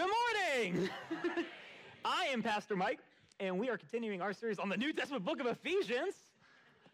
Good morning! I am Pastor Mike, and we are continuing our series on the New Testament book of Ephesians.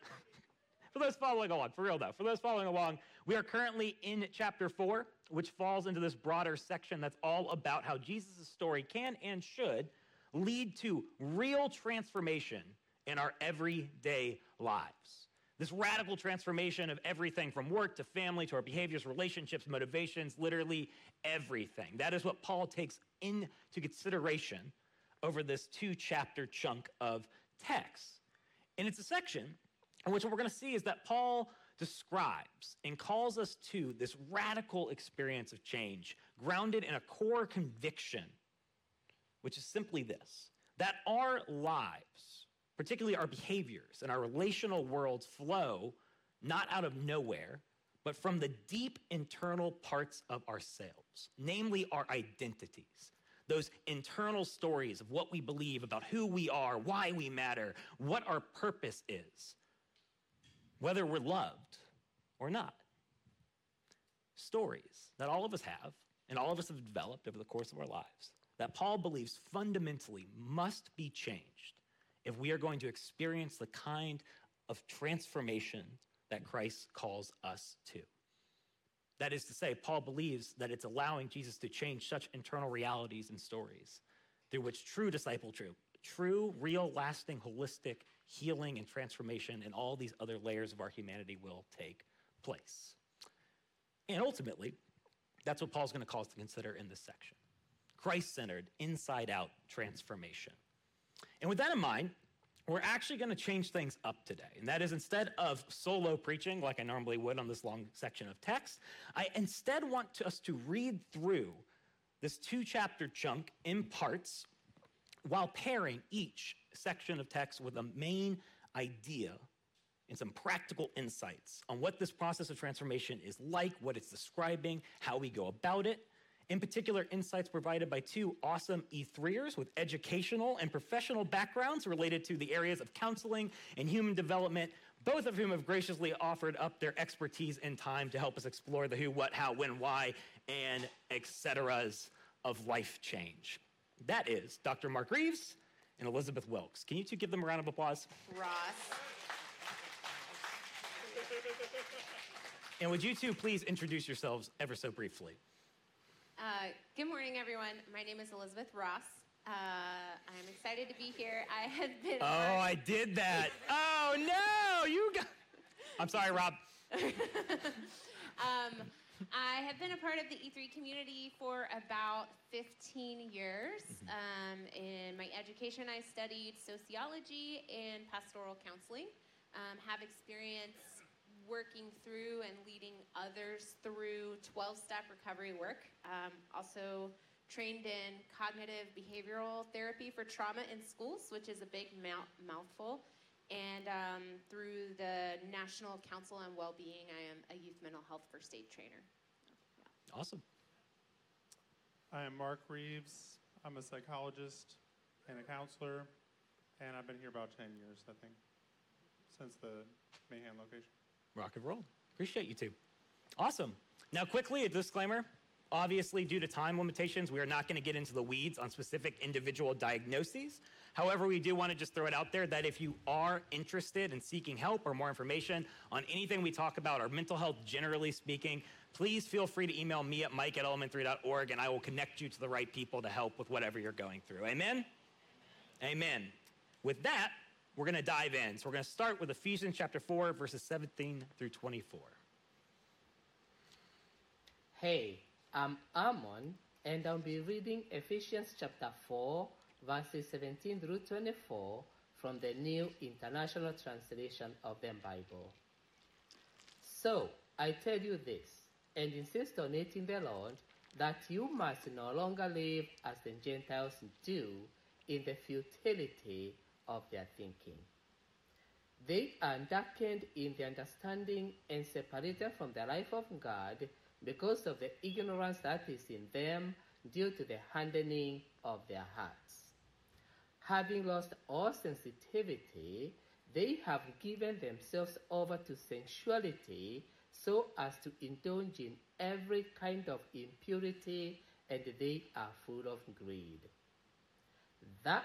for those following along, for real though, for those following along, we are currently in chapter four, which falls into this broader section that's all about how Jesus' story can and should lead to real transformation in our everyday lives. This radical transformation of everything from work to family to our behaviors, relationships, motivations, literally everything. That is what Paul takes into consideration over this two chapter chunk of text. And it's a section in which what we're going to see is that Paul describes and calls us to this radical experience of change, grounded in a core conviction, which is simply this that our lives particularly our behaviors and our relational worlds, flow not out of nowhere, but from the deep internal parts of ourselves, namely our identities. Those internal stories of what we believe about who we are, why we matter, what our purpose is, whether we're loved or not. Stories that all of us have and all of us have developed over the course of our lives that Paul believes fundamentally must be changed if we are going to experience the kind of transformation that Christ calls us to. That is to say, Paul believes that it's allowing Jesus to change such internal realities and stories through which true discipleship, true, real, lasting, holistic healing and transformation and all these other layers of our humanity will take place. And ultimately, that's what Paul's going to call us to consider in this section Christ centered, inside out transformation. And with that in mind, we're actually going to change things up today. And that is instead of solo preaching like I normally would on this long section of text, I instead want to, us to read through this two chapter chunk in parts while pairing each section of text with a main idea and some practical insights on what this process of transformation is like, what it's describing, how we go about it, in particular, insights provided by two awesome E3ers with educational and professional backgrounds related to the areas of counseling and human development, both of whom have graciously offered up their expertise and time to help us explore the who, what, how, when, why, and etceteras of life change. That is Dr. Mark Reeves and Elizabeth Wilkes. Can you two give them a round of applause? Ross. And would you two please introduce yourselves ever so briefly? Uh, good morning, everyone. My name is Elizabeth Ross. Uh, I'm excited to be here. I have been. Oh, I did that. oh no, you got. I'm sorry, Rob. um, I have been a part of the E3 community for about 15 years. Mm-hmm. Um, in my education, I studied sociology and pastoral counseling. Um, have experience working through and leading others through 12 step recovery work. Um, also, trained in cognitive behavioral therapy for trauma in schools, which is a big mouth- mouthful. And um, through the National Council on Wellbeing, I am a youth mental health first aid trainer. Yeah. Awesome. I am Mark Reeves. I'm a psychologist and a counselor, and I've been here about 10 years, I think, since the Mahan location. Rock and roll. Appreciate you two. Awesome. Now, quickly, a disclaimer. Obviously, due to time limitations, we are not going to get into the weeds on specific individual diagnoses. However, we do want to just throw it out there that if you are interested in seeking help or more information on anything we talk about or mental health generally speaking, please feel free to email me at mike at element3.org and I will connect you to the right people to help with whatever you're going through. Amen? Amen. With that, we're going to dive in. So we're going to start with Ephesians chapter 4, verses 17 through 24. Hey, I'm Amon, and I'll be reading Ephesians chapter 4, verses 17 through 24 from the New International Translation of the Bible. So, I tell you this, and insist on it in the Lord, that you must no longer live as the Gentiles do in the futility of their thinking. They are darkened in their understanding and separated from the life of God because of the ignorance that is in them due to the hardening of their hearts. Having lost all sensitivity, they have given themselves over to sensuality so as to indulge in every kind of impurity and they are full of greed. That,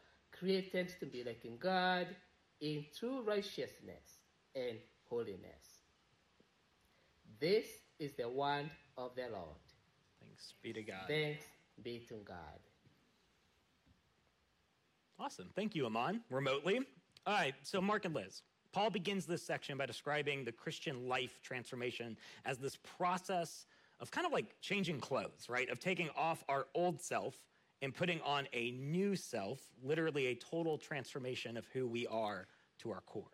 created to be like in God in true righteousness and holiness. This is the word of the Lord. Thanks be to God. Thanks be to God. Awesome. Thank you, Amon, remotely. All right, so Mark and Liz. Paul begins this section by describing the Christian life transformation as this process of kind of like changing clothes, right? Of taking off our old self and putting on a new self, literally a total transformation of who we are to our core.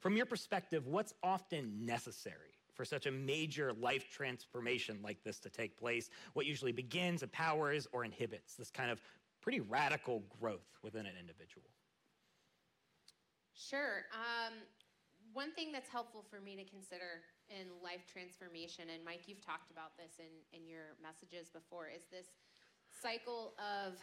From your perspective, what's often necessary for such a major life transformation like this to take place? What usually begins, empowers, or inhibits this kind of pretty radical growth within an individual? Sure. Um, one thing that's helpful for me to consider in life transformation, and Mike, you've talked about this in, in your messages before, is this cycle of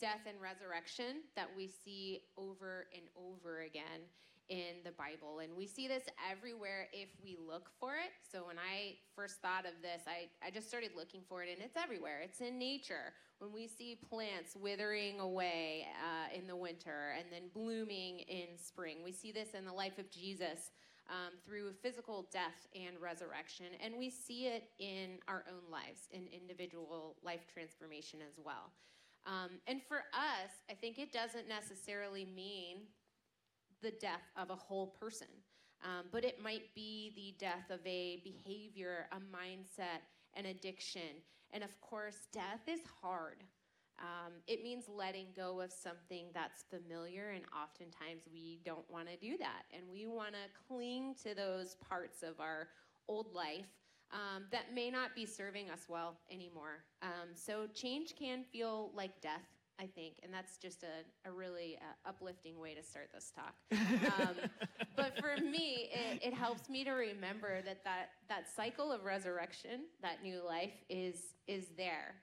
death and resurrection that we see over and over again in the Bible. And we see this everywhere if we look for it. So when I first thought of this, I, I just started looking for it, and it's everywhere. It's in nature. When we see plants withering away uh, in the winter and then blooming in spring, we see this in the life of Jesus. Um, through physical death and resurrection. And we see it in our own lives, in individual life transformation as well. Um, and for us, I think it doesn't necessarily mean the death of a whole person, um, but it might be the death of a behavior, a mindset, an addiction. And of course, death is hard. Um, it means letting go of something that's familiar, and oftentimes we don't want to do that. And we want to cling to those parts of our old life um, that may not be serving us well anymore. Um, so change can feel like death I think, and that's just a, a really uh, uplifting way to start this talk. Um, but for me, it, it, helps me to remember that, that that cycle of resurrection, that new life, is is there,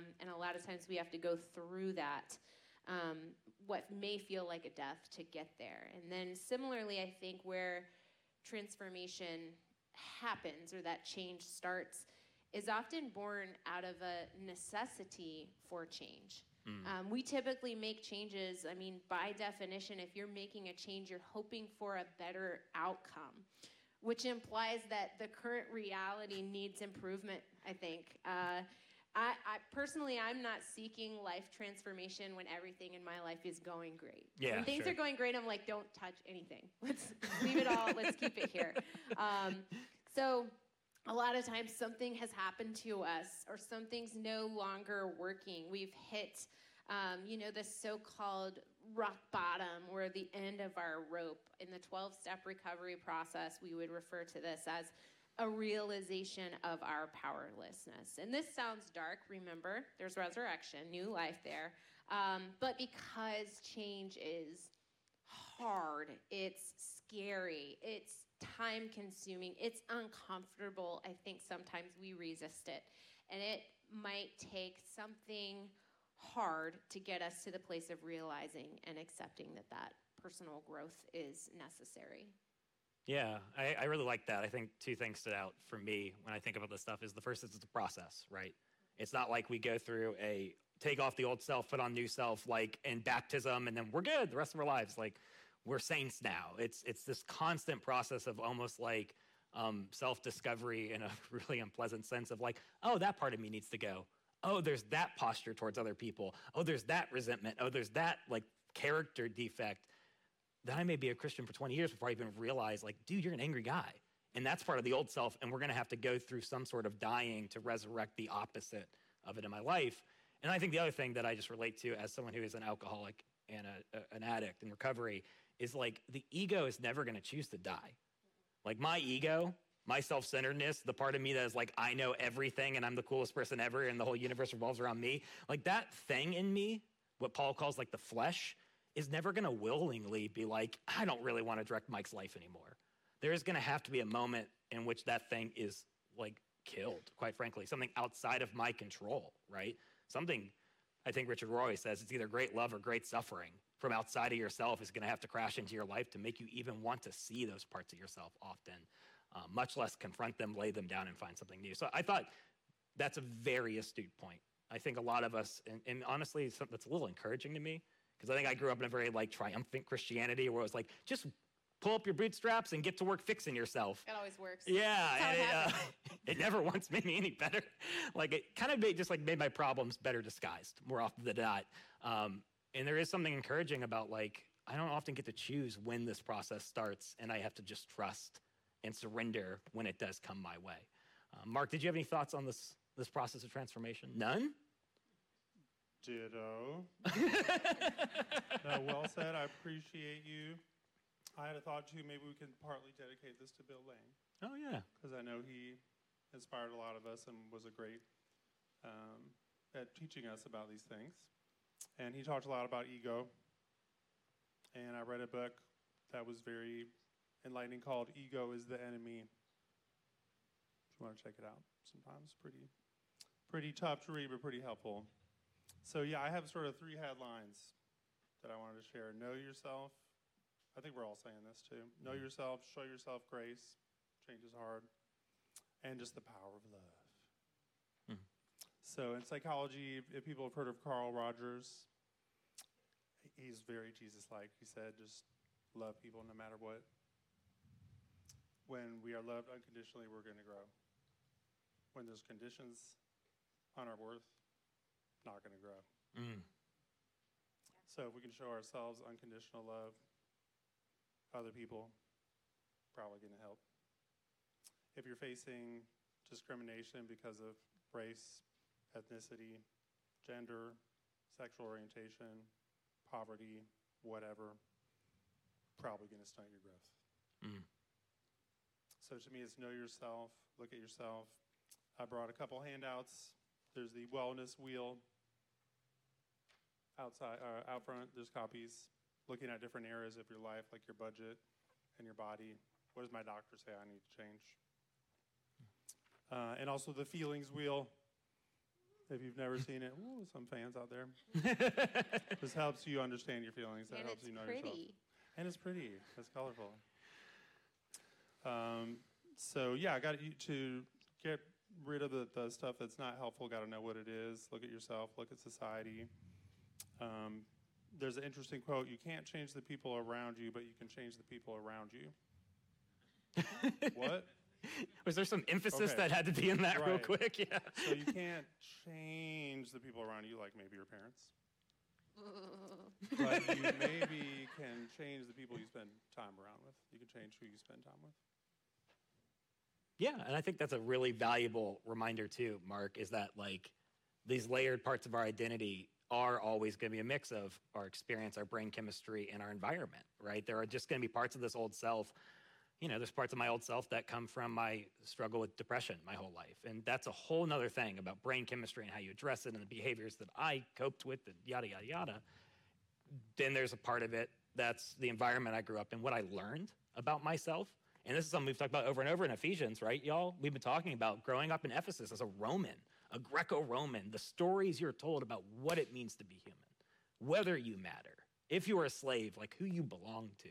um, and a lot of times we have to go through that, um, what may feel like a death, to get there. And then similarly, I think where transformation happens or that change starts is often born out of a necessity for change. Mm. Um, we typically make changes. I mean, by definition, if you're making a change, you're hoping for a better outcome, which implies that the current reality needs improvement, I think. Uh, I, I, personally, I'm not seeking life transformation when everything in my life is going great. Yeah, when things sure. are going great, I'm like, don't touch anything. Let's leave it all. Let's keep it here. Um, so a lot of times something has happened to us or something's no longer working. We've hit, um, you know, the so called rock bottom or the end of our rope. In the 12 step recovery process, we would refer to this as a realization of our powerlessness. And this sounds dark, remember, there's resurrection, new life there. Um, but because change is hard, it's scary, it's time consuming, it's uncomfortable. I think sometimes we resist it. And it might take something hard to get us to the place of realizing and accepting that that personal growth is necessary. Yeah, I, I, really like that. I think two things stood out for me when I think about this stuff is the first is it's a process, right? It's not like we go through a take off the old self, put on new self, like in baptism, and then we're good the rest of our lives. Like we're saints now. It's it's this constant process of almost like um, self-discovery in a really unpleasant sense of like, oh, that part of me needs to go. Oh, there's that posture towards other people. Oh, there's that resentment. Oh, there's that like character defect. That I may be a Christian for 20 years before I even realize, like, dude, you're an angry guy. And that's part of the old self. And we're going to have to go through some sort of dying to resurrect the opposite of it in my life. And I think the other thing that I just relate to as someone who is an alcoholic and a, a, an addict in recovery is like the ego is never going to choose to die. Like my ego, my self centeredness, the part of me that is like, I know everything and I'm the coolest person ever and the whole universe revolves around me, like that thing in me, what Paul calls like the flesh, is never going to willingly be like, I don't really want to direct Mike's life anymore. There is going to have to be a moment in which that thing is like killed, quite frankly, something outside of my control, right? Something I think Richard Rohr says it's either great love or great suffering from outside of yourself is going to have to crash into your life to make you even want to see those parts of yourself often, uh, much less confront them, lay them down, and find something new. So I thought that's a very astute point. I think a lot of us, and, and honestly, that's a little encouraging to me because I think I grew up in a very like triumphant Christianity where it was like, just pull up your bootstraps and get to work fixing yourself. It always works. Yeah, and it it, uh, it never once made me any better. Like it kind of made just like made my problems better disguised more often than not. Um, and there is something encouraging about like I don't often get to choose when this process starts, and I have to just trust and surrender when it does come my way. Uh, Mark, did you have any thoughts on this this process of transformation? None. Ditto. no, well said. I appreciate you. I had a thought too. Maybe we can partly dedicate this to Bill Lane Oh yeah. because I know he inspired a lot of us and was a great um, at teaching us about these things. And he talked a lot about ego. And I read a book that was very enlightening called "Ego Is the Enemy." If you want to check it out, sometimes pretty, pretty tough to read, but pretty helpful. So yeah, I have sort of three headlines that I wanted to share. Know yourself. I think we're all saying this too. Know yourself. Show yourself grace. Change is hard. And just the power of love. Mhm. So in psychology, if- people have heard of Carl Rogers, he's very Jesus-like. He said, just love people no matter what. When we are loved unconditionally, we're going to grow. When there's conditions on our worth, not going to grow. Mm. So if we can show ourselves unconditional love, other people probably going to help. If you're facing discrimination because of race, ethnicity, gender, sexual orientation, poverty, whatever, probably going to stunt your growth. Mm. So to me, it's know yourself, look at yourself. I brought a couple handouts. There's the wellness wheel outside, uh, out front. There's copies looking at different areas of your life, like your budget and your body. What does my doctor say I need to change? Uh, and also the feelings wheel. If you've never seen it, ooh, some fans out there. this helps you understand your feelings. That and helps it's you know yourself. pretty. And it's pretty. It's colorful. Um, so yeah, I got you to get rid of the, the stuff that's not helpful. Got to know what it is. Look at yourself. Look at society. Um, there's an interesting quote: "You can't change the people around you, but you can change the people around you." what? Was there some emphasis Okay. that had to be in that real quick? Yeah. So you can't change the people around you, like maybe your parents, but you maybe can change the people you spend time around with. You can change who you spend time with. Yeah, and I think that's a really valuable reminder too, Mark, is that like these layered parts of our identity are always going to be a mix of our experience, our brain chemistry, and our environment, right? There are just going to be parts of this old self. You know, there's parts of my old self that come from my struggle with depression my whole life. And that's a whole nother thing about brain chemistry and how you address it and the behaviors that I coped with and yada, yada, yada. Then there's a part of it that's the environment I grew up in, what I learned about myself. And this is something we've talked about over and over in Ephesians, right, y'all? We've been talking about growing up in Ephesus as a Roman, a Greco Roman, the stories you're told about what it means to be human, whether you matter, if you are a slave, like who you belong to.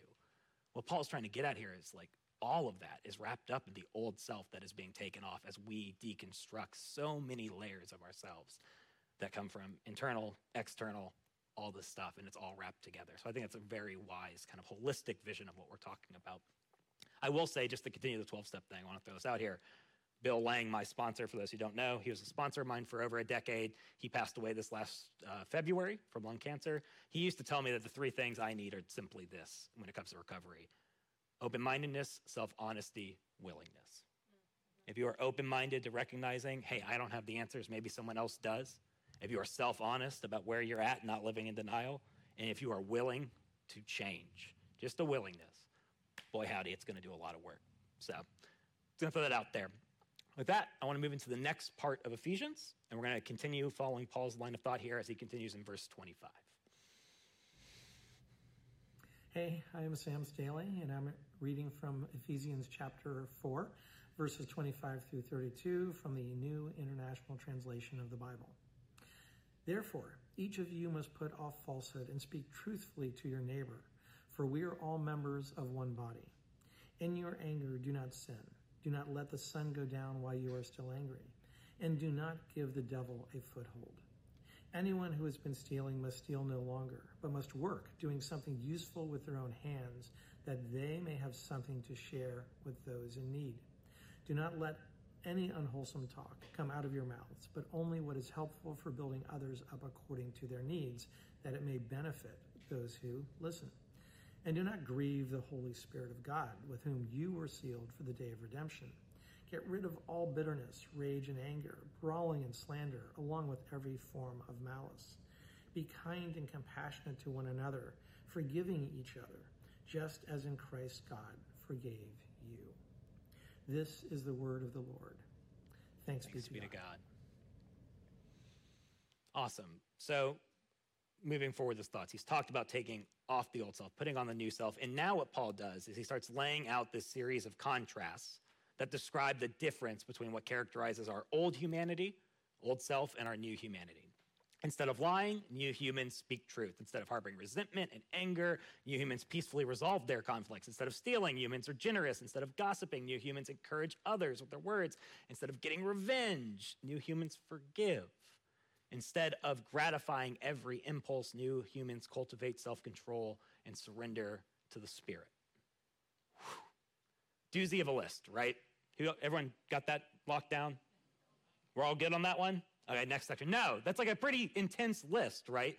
What Paul's trying to get at here is like all of that is wrapped up in the old self that is being taken off as we deconstruct so many layers of ourselves that come from internal, external, all this stuff, and it's all wrapped together. So I think it's a very wise, kind of holistic vision of what we're talking about. I will say, just to continue the 12 step thing, I want to throw this out here. Bill Lang, my sponsor, for those who don't know, he was a sponsor of mine for over a decade. He passed away this last uh, February from lung cancer. He used to tell me that the three things I need are simply this when it comes to recovery open mindedness, self honesty, willingness. If you are open minded to recognizing, hey, I don't have the answers, maybe someone else does. If you are self honest about where you're at, not living in denial, and if you are willing to change, just a willingness, boy, howdy, it's going to do a lot of work. So gonna throw that out there. With that, I want to move into the next part of Ephesians, and we're going to continue following Paul's line of thought here as he continues in verse 25. Hey, I am Sam Staley, and I'm reading from Ephesians chapter 4, verses 25 through 32 from the New International Translation of the Bible. Therefore, each of you must put off falsehood and speak truthfully to your neighbor, for we are all members of one body. In your anger, do not sin. Do not let the sun go down while you are still angry, and do not give the devil a foothold. Anyone who has been stealing must steal no longer, but must work, doing something useful with their own hands, that they may have something to share with those in need. Do not let any unwholesome talk come out of your mouths, but only what is helpful for building others up according to their needs, that it may benefit those who listen. And do not grieve the Holy Spirit of God, with whom you were sealed for the day of redemption. Get rid of all bitterness, rage, and anger, brawling and slander, along with every form of malice. Be kind and compassionate to one another, forgiving each other, just as in Christ God forgave you. This is the word of the Lord. Thanks, Thanks be, to, be God. to God. Awesome. So, moving forward, his thoughts. He's talked about taking off the old self, putting on the new self. And now, what Paul does is he starts laying out this series of contrasts that describe the difference between what characterizes our old humanity, old self, and our new humanity. Instead of lying, new humans speak truth. Instead of harboring resentment and anger, new humans peacefully resolve their conflicts. Instead of stealing, humans are generous. Instead of gossiping, new humans encourage others with their words. Instead of getting revenge, new humans forgive. Instead of gratifying every impulse, new humans cultivate self control and surrender to the Spirit. Whew. Doozy of a list, right? Everyone got that locked down? We're all good on that one? Okay, next section. No, that's like a pretty intense list, right?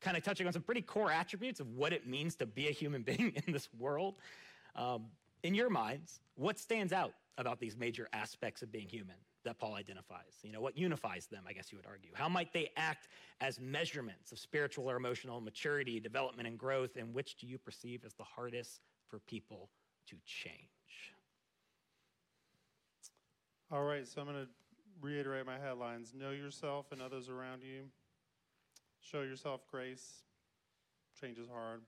Kind of touching on some pretty core attributes of what it means to be a human being in this world. Um, in your minds, what stands out about these major aspects of being human that Paul identifies? You know, what unifies them, I guess you would argue? How might they act as measurements of spiritual or emotional maturity, development, and growth? And which do you perceive as the hardest for people to change? All right, so I'm going to reiterate my headlines Know yourself and others around you, show yourself grace, change is hard,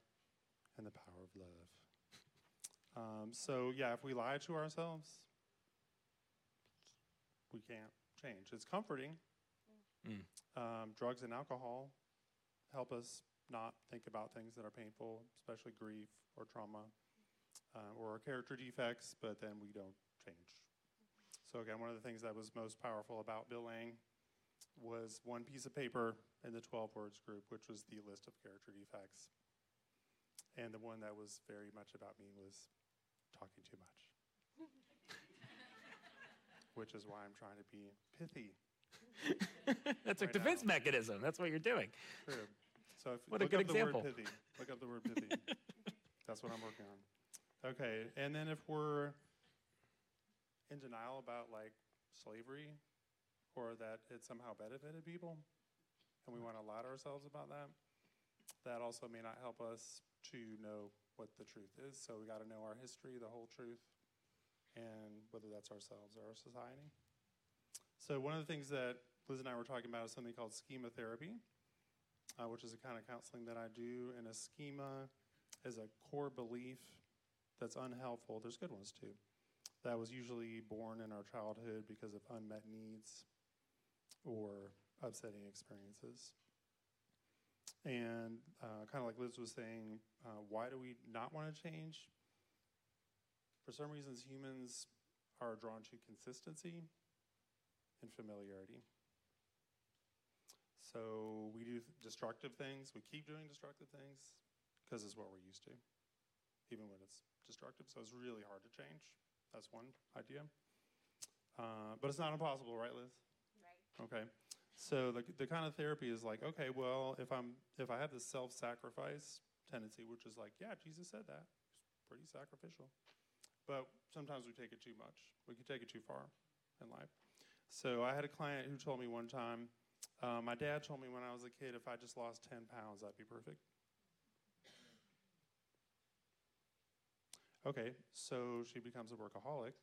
and the power of love. Um, so, yeah, if we lie to ourselves, we can't change. It's comforting. Mm. Um, drugs and alcohol help us not think about things that are painful, especially grief or trauma uh, or character defects, but then we don't change. So, again, one of the things that was most powerful about Bill Lang was one piece of paper in the 12 words group, which was the list of character defects. And the one that was very much about me was talking too much. Which is why I'm trying to be pithy. That's right a defense now. mechanism. That's what you're doing. True. So if What a look good the example. word pithy. Look up the word pithy. That's what I'm working on. Okay, and then if we're in denial about like slavery or that it somehow benefited people and we want to lie to ourselves about that, that also may not help us to know what the truth is. So we got to know our history, the whole truth, and whether that's ourselves or our society. So one of the things that Liz and I were talking about is something called schema therapy, uh, which is a kind of counseling that I do. And a schema is a core belief that's unhelpful. There's good ones too. That was usually born in our childhood because of unmet needs or upsetting experiences. And uh, kind of like Liz was saying, uh, why do we not want to change? For some reasons, humans are drawn to consistency and familiarity. So we do destructive things. We keep doing destructive things because it's what we're used to, even when it's destructive. So it's really hard to change. That's one idea. Uh, but it's not impossible, right, Liz? Right. Okay. So the, the kind of therapy is like, okay, well, if I'm if I have this self-sacrifice tendency, which is like, yeah, Jesus said that, it's pretty sacrificial, but sometimes we take it too much. We can take it too far in life. So I had a client who told me one time, uh, my dad told me when I was a kid, if I just lost 10 pounds, I'd be perfect. Okay, so she becomes a workaholic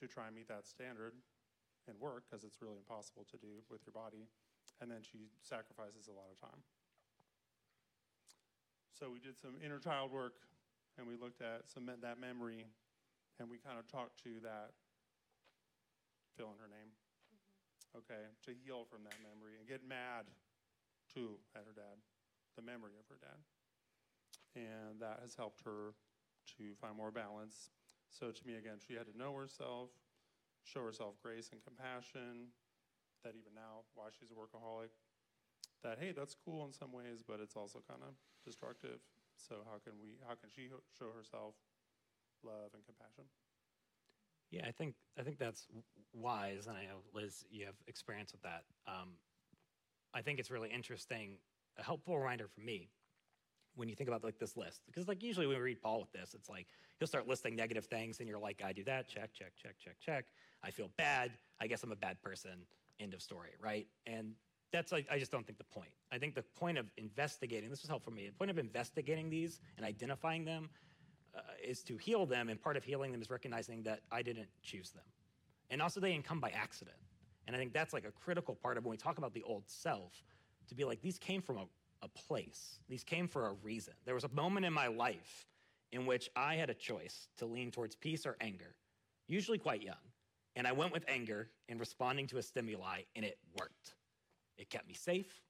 to try and meet that standard and work because it's really impossible to do with your body. And then she sacrifices a lot of time. So we did some inner child work and we looked at some that memory and we kind of talked to that fill in her name. Mm-hmm. Okay, to heal from that memory and get mad too at her dad, the memory of her dad. And that has helped her to find more balance. So to me, again, she had to know herself, show herself grace and compassion, that even now, why she's a workaholic, that hey, that's cool in some ways, but it's also kind of destructive. So how can we? How can she show herself love and compassion? Yeah, I think I think that's wise, and I know Liz, you have experience with that. Um, I think it's really interesting, a helpful reminder for me when you think about like this list, because like usually when we read Paul with this, it's like he'll start listing negative things, and you're like, I do that, check, check, check, check, check. I feel bad. I guess I'm a bad person. End of story, right? And that's like I just don't think the point. I think the point of investigating this was helpful for me. The point of investigating these and identifying them uh, is to heal them, and part of healing them is recognizing that I didn't choose them, and also they didn't come by accident. And I think that's like a critical part of when we talk about the old self, to be like these came from a, a place. These came for a reason. There was a moment in my life in which I had a choice to lean towards peace or anger, usually quite young, and I went with anger in responding to a stimuli, and it worked. It kept me safe.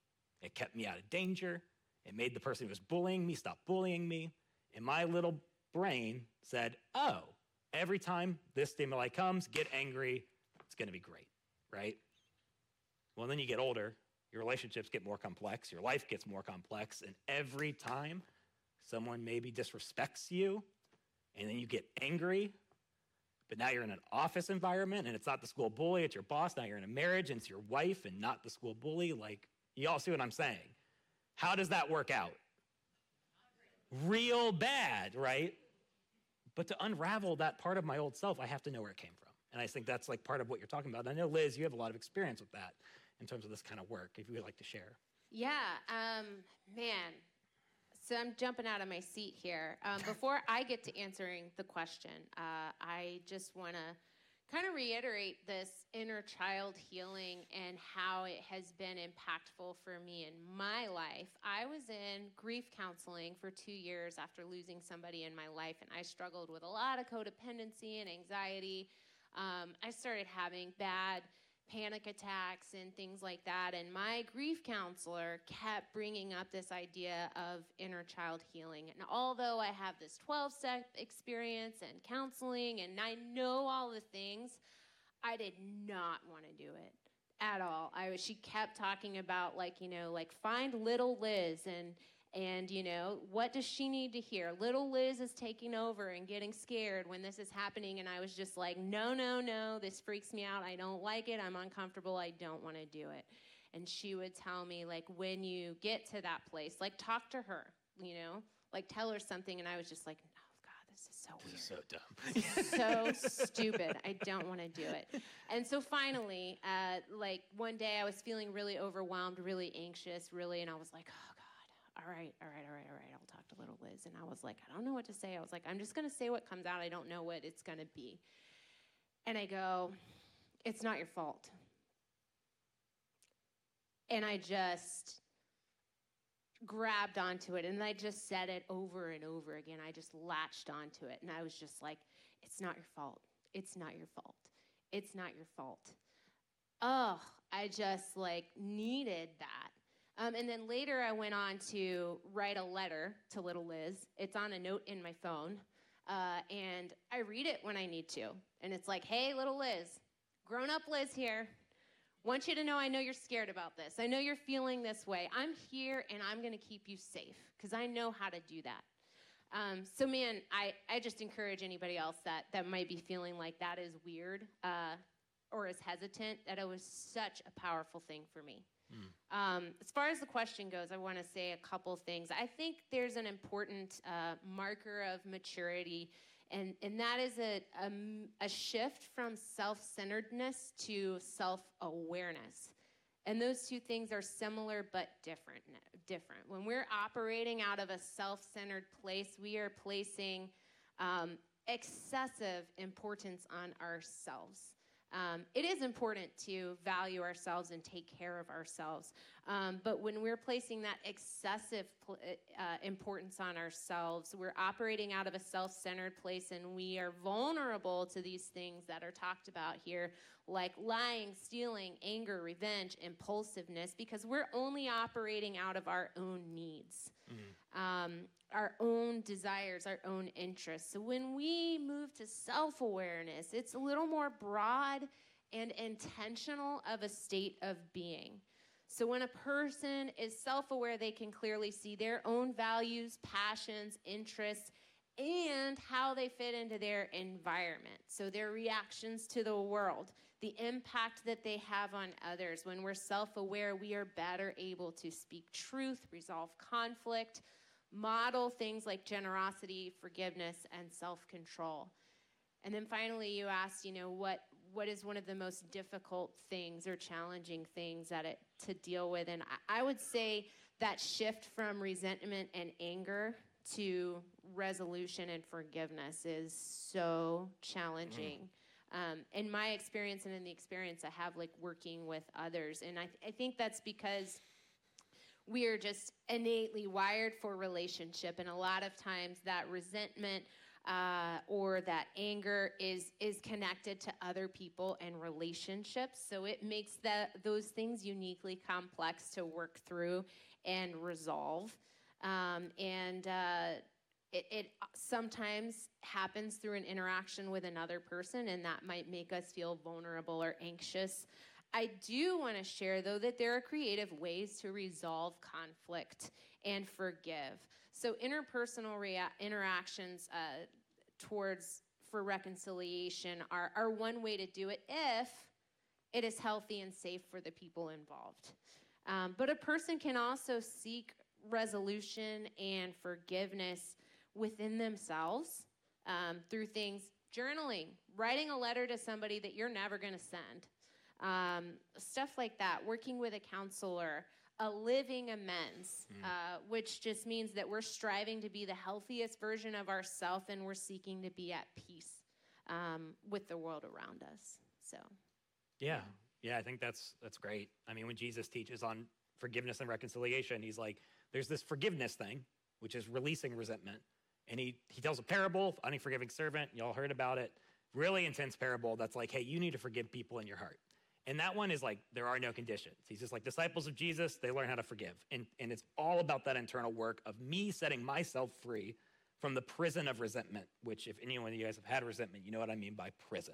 It kept me out of danger. It made the person who was bullying me stop bullying me. And my little brain said, oh, every time this stimuli comes, get angry. It's going to be great, right? Well, then you get older, your relationships get more complex, your life gets more complex. And every time someone maybe disrespects you, and then you get angry, but now you're in an office environment and it's not the school bully, it's your boss. Now you're in a marriage and it's your wife and not the school bully. Like, you all see what I'm saying? How does that work out? Real bad, right? But to unravel that part of my old self, I have to know where it came from. And I think that's like part of what you're talking about. And I know, Liz, you have a lot of experience with that in terms of this kind of work, if you would like to share. Yeah, um, man. So I'm jumping out of my seat here. Um, before I get to answering the question, uh, I just want to kind of reiterate this inner child healing and how it has been impactful for me in my life. I was in grief counseling for two years after losing somebody in my life, and I struggled with a lot of codependency and anxiety. Um, I started having bad panic attacks and things like that. And my grief counselor kept bringing up this idea of inner child healing. And although I have this 12 step experience and counseling and I know all the things, I did not want to do it at all. I was, she kept talking about like, you know, like find little Liz and and you know what does she need to hear? Little liz is taking over and getting scared when this is happening and i was just like no no no this freaks me out. I don't like it. I'm uncomfortable. I don't want to do it. And she would tell me like when you get to that place like talk to her you know? Like tell her something and i was just like oh god this is so weird This is so dumb. so stupid. I don't want to do it. And so finally, uh, like one day I was feeling really overwhelmed, really anxious, really, and I was like, oh all right, all right, all right, all right. I'll talk to little Liz. And I was like, I don't know what to say. I was like, I'm just going to say what comes out. I don't know what it's going to be. And I go, it's not your fault. And I just grabbed onto it and I just said it over and over again. I just latched onto it and I was just like, it's not your fault. It's not your fault. It's not your fault. Oh, I just like needed that. Um, and then later I went on to write a letter to little Liz. It's on a note in my phone. Uh, and I read it when I need to. And it's like, hey, little Liz, grown up Liz here. Want you to know I know you're scared about this. I know you're feeling this way. I'm here and I'm going to keep you safe because I know how to do that. Um, so, man, I, I just encourage anybody else that, that might be feeling like that is weird uh, or is hesitant, that it was such a powerful thing for me. Um, as far as the question goes, I want to say a couple things. I think there's an important uh, marker of maturity, and, and that is a, a, a shift from self centeredness to self awareness. And those two things are similar but different. Different. When we're operating out of a self-centered place, we are placing um, excessive importance on ourselves. Um, it is important to value ourselves and take care of ourselves. Um, but when we're placing that excessive pl- uh, importance on ourselves, we're operating out of a self centered place and we are vulnerable to these things that are talked about here, like lying, stealing, anger, revenge, impulsiveness, because we're only operating out of our own needs. Mm. Um, our own desires, our own interests. So when we move to self awareness, it's a little more broad and intentional of a state of being. So when a person is self aware, they can clearly see their own values, passions, interests, and how they fit into their environment. So their reactions to the world, the impact that they have on others. When we're self aware, we are better able to speak truth, resolve conflict model things like generosity, forgiveness, and self control. And then finally, you asked, you know, what, what is one of the most difficult things or challenging things that it to deal with? And I, I would say that shift from resentment and anger to resolution and forgiveness is so challenging. Mm. Um, in my experience and in the experience I have, like working with others, and I, th- I think that's because we are just innately wired for relationship and a lot of times that resentment uh, or that anger is is connected to other people and relationships. So it makes that those things uniquely complex to work through and resolve. Um, and uh, it, it sometimes happens through an interaction with another person and that might make us feel vulnerable or anxious I do want to share, though, that there are creative ways to resolve conflict and forgive. So, interpersonal rea- interactions uh, towards for reconciliation are, are one way to do it if it is healthy and safe for the people involved. Um, but a person can also seek resolution and forgiveness within themselves um, through things journaling, writing a letter to somebody that you're never going to send um, stuff like that, working with a counselor, a living amends, mm. uh, which just means that we're striving to be the healthiest version of ourselves and we're seeking to be at peace um, with the world around us. So, yeah, yeah, I think that's that's great. I mean, when Jesus teaches on forgiveness and reconciliation, he's like, there's this forgiveness thing, which is releasing resentment, and he he tells a parable, unforgiving servant. Y'all heard about it. Really intense parable that's like, hey, you need to forgive people in your heart. And that one is like, there are no conditions. He's just like, disciples of Jesus, they learn how to forgive. And, and it's all about that internal work of me setting myself free from the prison of resentment, which, if anyone of you guys have had resentment, you know what I mean by prison.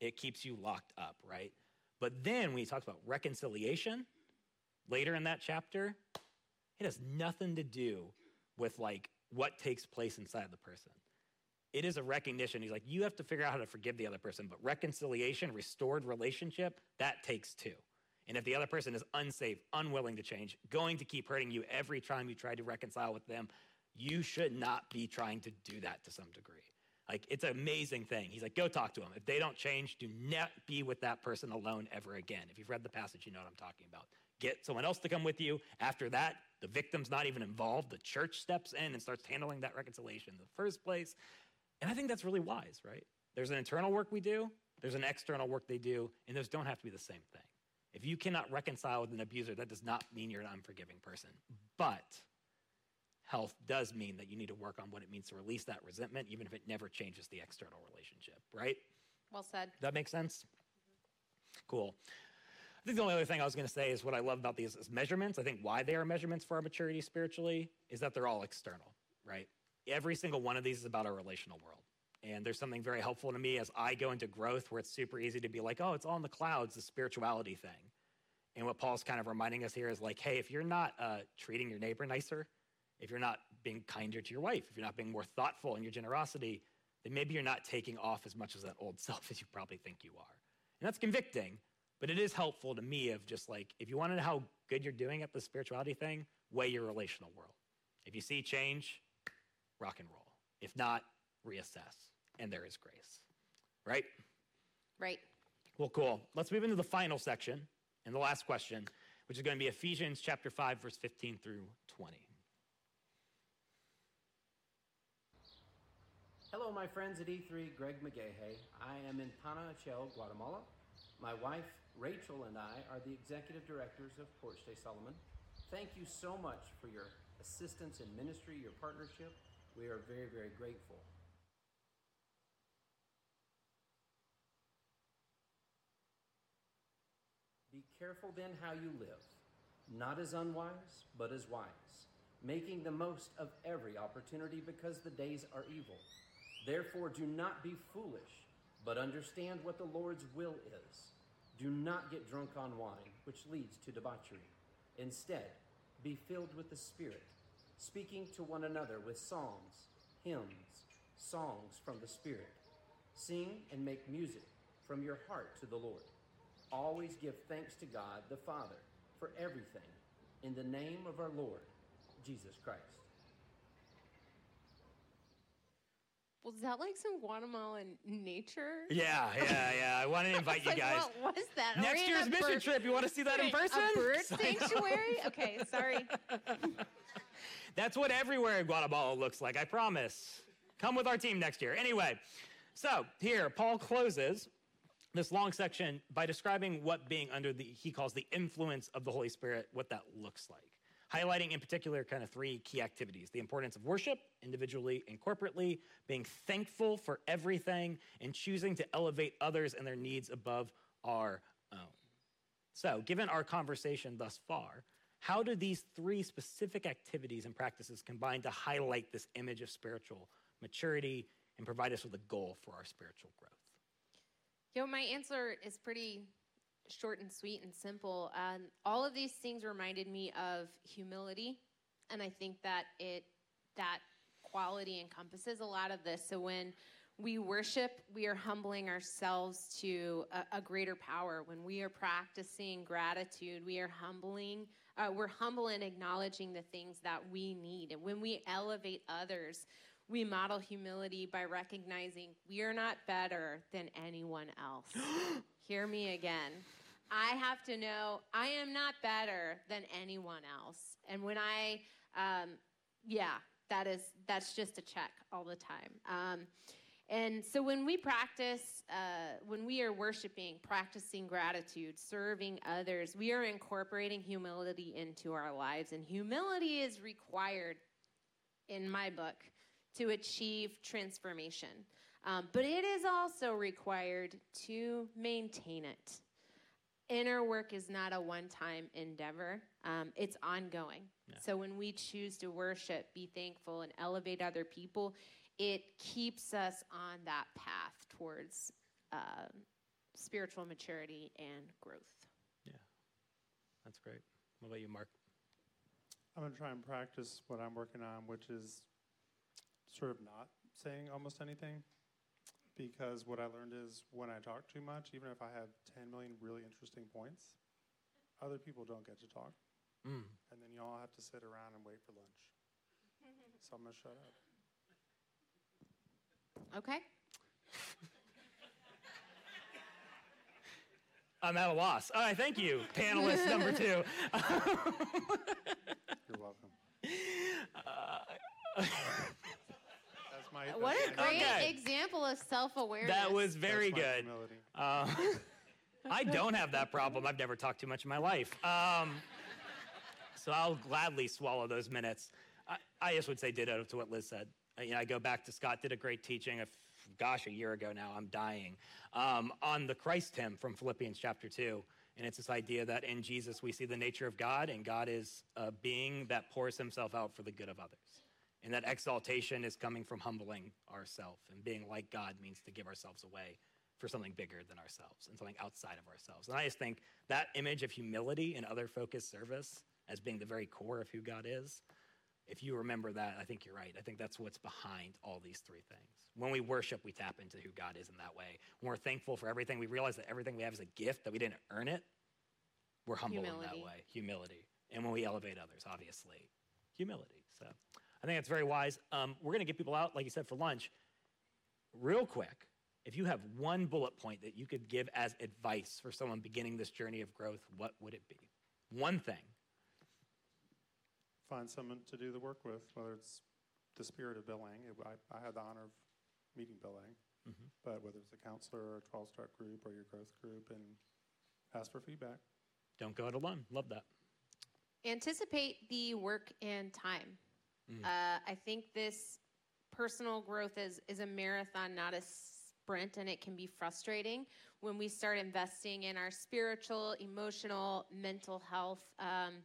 It keeps you locked up, right? But then when he talks about reconciliation later in that chapter, it has nothing to do with like what takes place inside the person it is a recognition. He's like, you have to figure out how to forgive the other person, but reconciliation, restored relationship, that takes two. And if the other person is unsafe, unwilling to change, going to keep hurting you every time you try to reconcile with them, you should not be trying to do that to some degree. Like, it's an amazing thing. He's like, go talk to them. If they don't change, do not be with that person alone ever again. If you've read the passage, you know what I'm talking about. Get someone else to come with you. After that, the victim's not even involved. The church steps in and starts handling that reconciliation in the first place. And I think that's really wise, right? There's an internal work we do, there's an external work they do, and those don't have to be the same thing. If you cannot reconcile with an abuser, that does not mean you're an unforgiving person. But health does mean that you need to work on what it means to release that resentment, even if it never changes the external relationship, right? Well said. That make sense? Mm-hmm. Cool. I think the only other thing I was going to say is what I love about these is measurements. I think why they are measurements for our maturity spiritually is that they're all external, right? Every single one of these is about our relational world. And there's something very helpful to me as I go into growth where it's super easy to be like, oh, it's all in the clouds, the spirituality thing. And what Paul's kind of reminding us here is like, hey, if you're not uh, treating your neighbor nicer, if you're not being kinder to your wife, if you're not being more thoughtful in your generosity, then maybe you're not taking off as much as that old self as you probably think you are. And that's convicting, but it is helpful to me of just like, if you want to know how good you're doing at the spirituality thing, weigh your relational world. If you see change, rock and roll. If not, reassess. And there is grace. Right? Right. Well, cool. Let's move into the final section and the last question, which is going to be Ephesians chapter 5, verse 15 through 20. Hello, my friends at E3, Greg McGahay. I am in Panajachel, Guatemala. My wife, Rachel, and I are the executive directors of Porch Day Solomon. Thank you so much for your assistance in ministry, your partnership. We are very, very grateful. Be careful then how you live, not as unwise, but as wise, making the most of every opportunity because the days are evil. Therefore, do not be foolish, but understand what the Lord's will is. Do not get drunk on wine, which leads to debauchery. Instead, be filled with the Spirit, speaking to one another with psalms, hymns, songs from the Spirit. Sing and make music from your heart to the Lord. Always give thanks to God the Father for everything in the name of our Lord Jesus Christ. Was that like some Guatemalan nature? Yeah, yeah, yeah. I wanted to invite you Like, guys. What was that? Next in year's mission bird- trip, you want to see that in person? A bird sanctuary? Okay, sorry. That's what everywhere in Guatemala looks like, I promise. Come with our team next year. Anyway, so here, Paul closes this long section by describing what being under the, he calls the influence of the Holy Spirit, what that looks like. Highlighting in particular kind of three key activities the importance of worship, individually and corporately, being thankful for everything, and choosing to elevate others and their needs above our own. So, given our conversation thus far, how do these three specific activities and practices combine to highlight this image of spiritual maturity and provide us with a goal for our spiritual growth? Yo, my answer is pretty short and sweet and simple. Um, all of these things reminded me of humility, and I think that it that quality encompasses a lot of this. So when we worship, we are humbling ourselves to a, a greater power. When we are practicing gratitude, we are humbling. Uh, we're humble in acknowledging the things that we need, and when we elevate others, we model humility by recognizing we are not better than anyone else. Hear me again. I have to know I am not better than anyone else. And when I, um, yeah, that is that's just a check all the time. Um, and so when we practice, uh, when we are worshiping, practicing gratitude, serving others, we are incorporating humility into our lives. And humility is required, in my book, to achieve transformation. Um, but it is also required to maintain it. Inner work is not a one time endeavor, um, it's ongoing. So when we choose to worship, be thankful, and elevate other people, it keeps us on that path towards um, spiritual maturity and growth. Yeah, that's great. What about you, Mark? I'm going to try and practice what I'm working on, which is sort of not saying almost anything. Because what I learned is when I talk too much, even if I have 10 million really interesting points, other people don't get to talk. Mm. And then you all have to sit around and wait for lunch. so I'm going to shut up. Okay? I'm at a loss. All right, thank you, panelist number two. You're welcome. That's my. What a great Okay. example of self awareness. that was very that's my good. humility. Uh, I don't have that problem. I've never talked too much in my life. Um, so I'll gladly swallow those minutes. I, I just would say ditto to what Liz said. Uh, You know, I go back to Scott did a great teaching of, gosh, a year ago now. I'm dying um, on the Christ hymn from Philippians chapter two, and it's this idea that in Jesus we see the nature of God, and God is a being that pours Himself out for the good of others. And that exaltation is coming from humbling ourselves, and being like God means to give ourselves away for something bigger than ourselves and something outside of ourselves. And I just think that image of humility and other focused service as being the very core of who God is, if you remember that, I think you're right. I think that's what's behind all these three things. When we worship, we tap into who God is in that way. When we're thankful for everything, we realize that everything we have is a gift, that we didn't earn it. We're humble in that way. Humility. And when we elevate others, obviously, humility. So I think that's very wise. Um, we're going to get people out, like you said, for lunch. Real quick, if you have one bullet point that you could give as advice for someone beginning this journey of growth, what would it be? One thing. Find someone to do the work with, whether it's the spirit of Bill Lang. I, I had the honor of meeting building. Mhm. But whether it's a counselor or a 12 step group or your growth group, and ask for feedback. Don't go it alone. Love that. Anticipate the work and time. Mm. Uh, I think this personal growth is is a marathon, not a sprint, and it can be frustrating when we start investing in our spiritual, emotional, mental health. Um,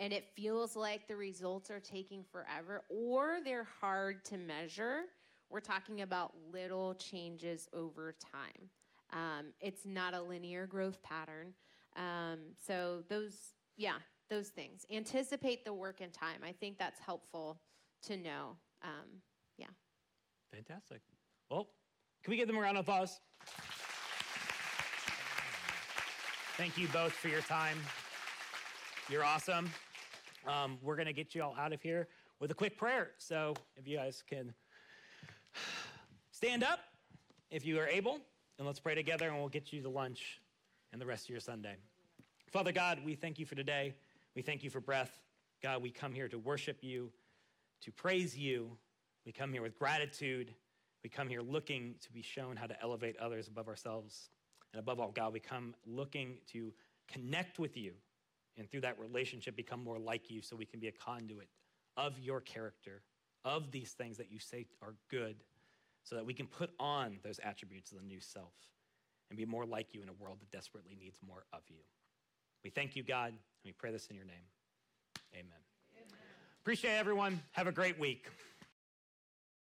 and it feels like the results are taking forever or they're hard to measure. We're talking about little changes over time. Um, it's not a linear growth pattern. Um, so, those, yeah, those things. Anticipate the work and time. I think that's helpful to know. Um, yeah. Fantastic. Well, can we give them a round of applause? Thank you both for your time. You're awesome. Um, we're going to get you all out of here with a quick prayer. So if you guys can stand up if you are able, and let's pray together, and we'll get you to lunch and the rest of your Sunday. Father God, we thank you for today. We thank you for breath. God, we come here to worship you, to praise you. We come here with gratitude. We come here looking to be shown how to elevate others above ourselves. And above all, God, we come looking to connect with you and through that relationship become more like you so we can be a conduit of your character, of these things that you say are good, so that we can put on those attributes of the new self and be more like you in a world that desperately needs more of you. We thank you, God, and we pray this in your name. Amen. Amen. Appreciate everyone. Have a great week.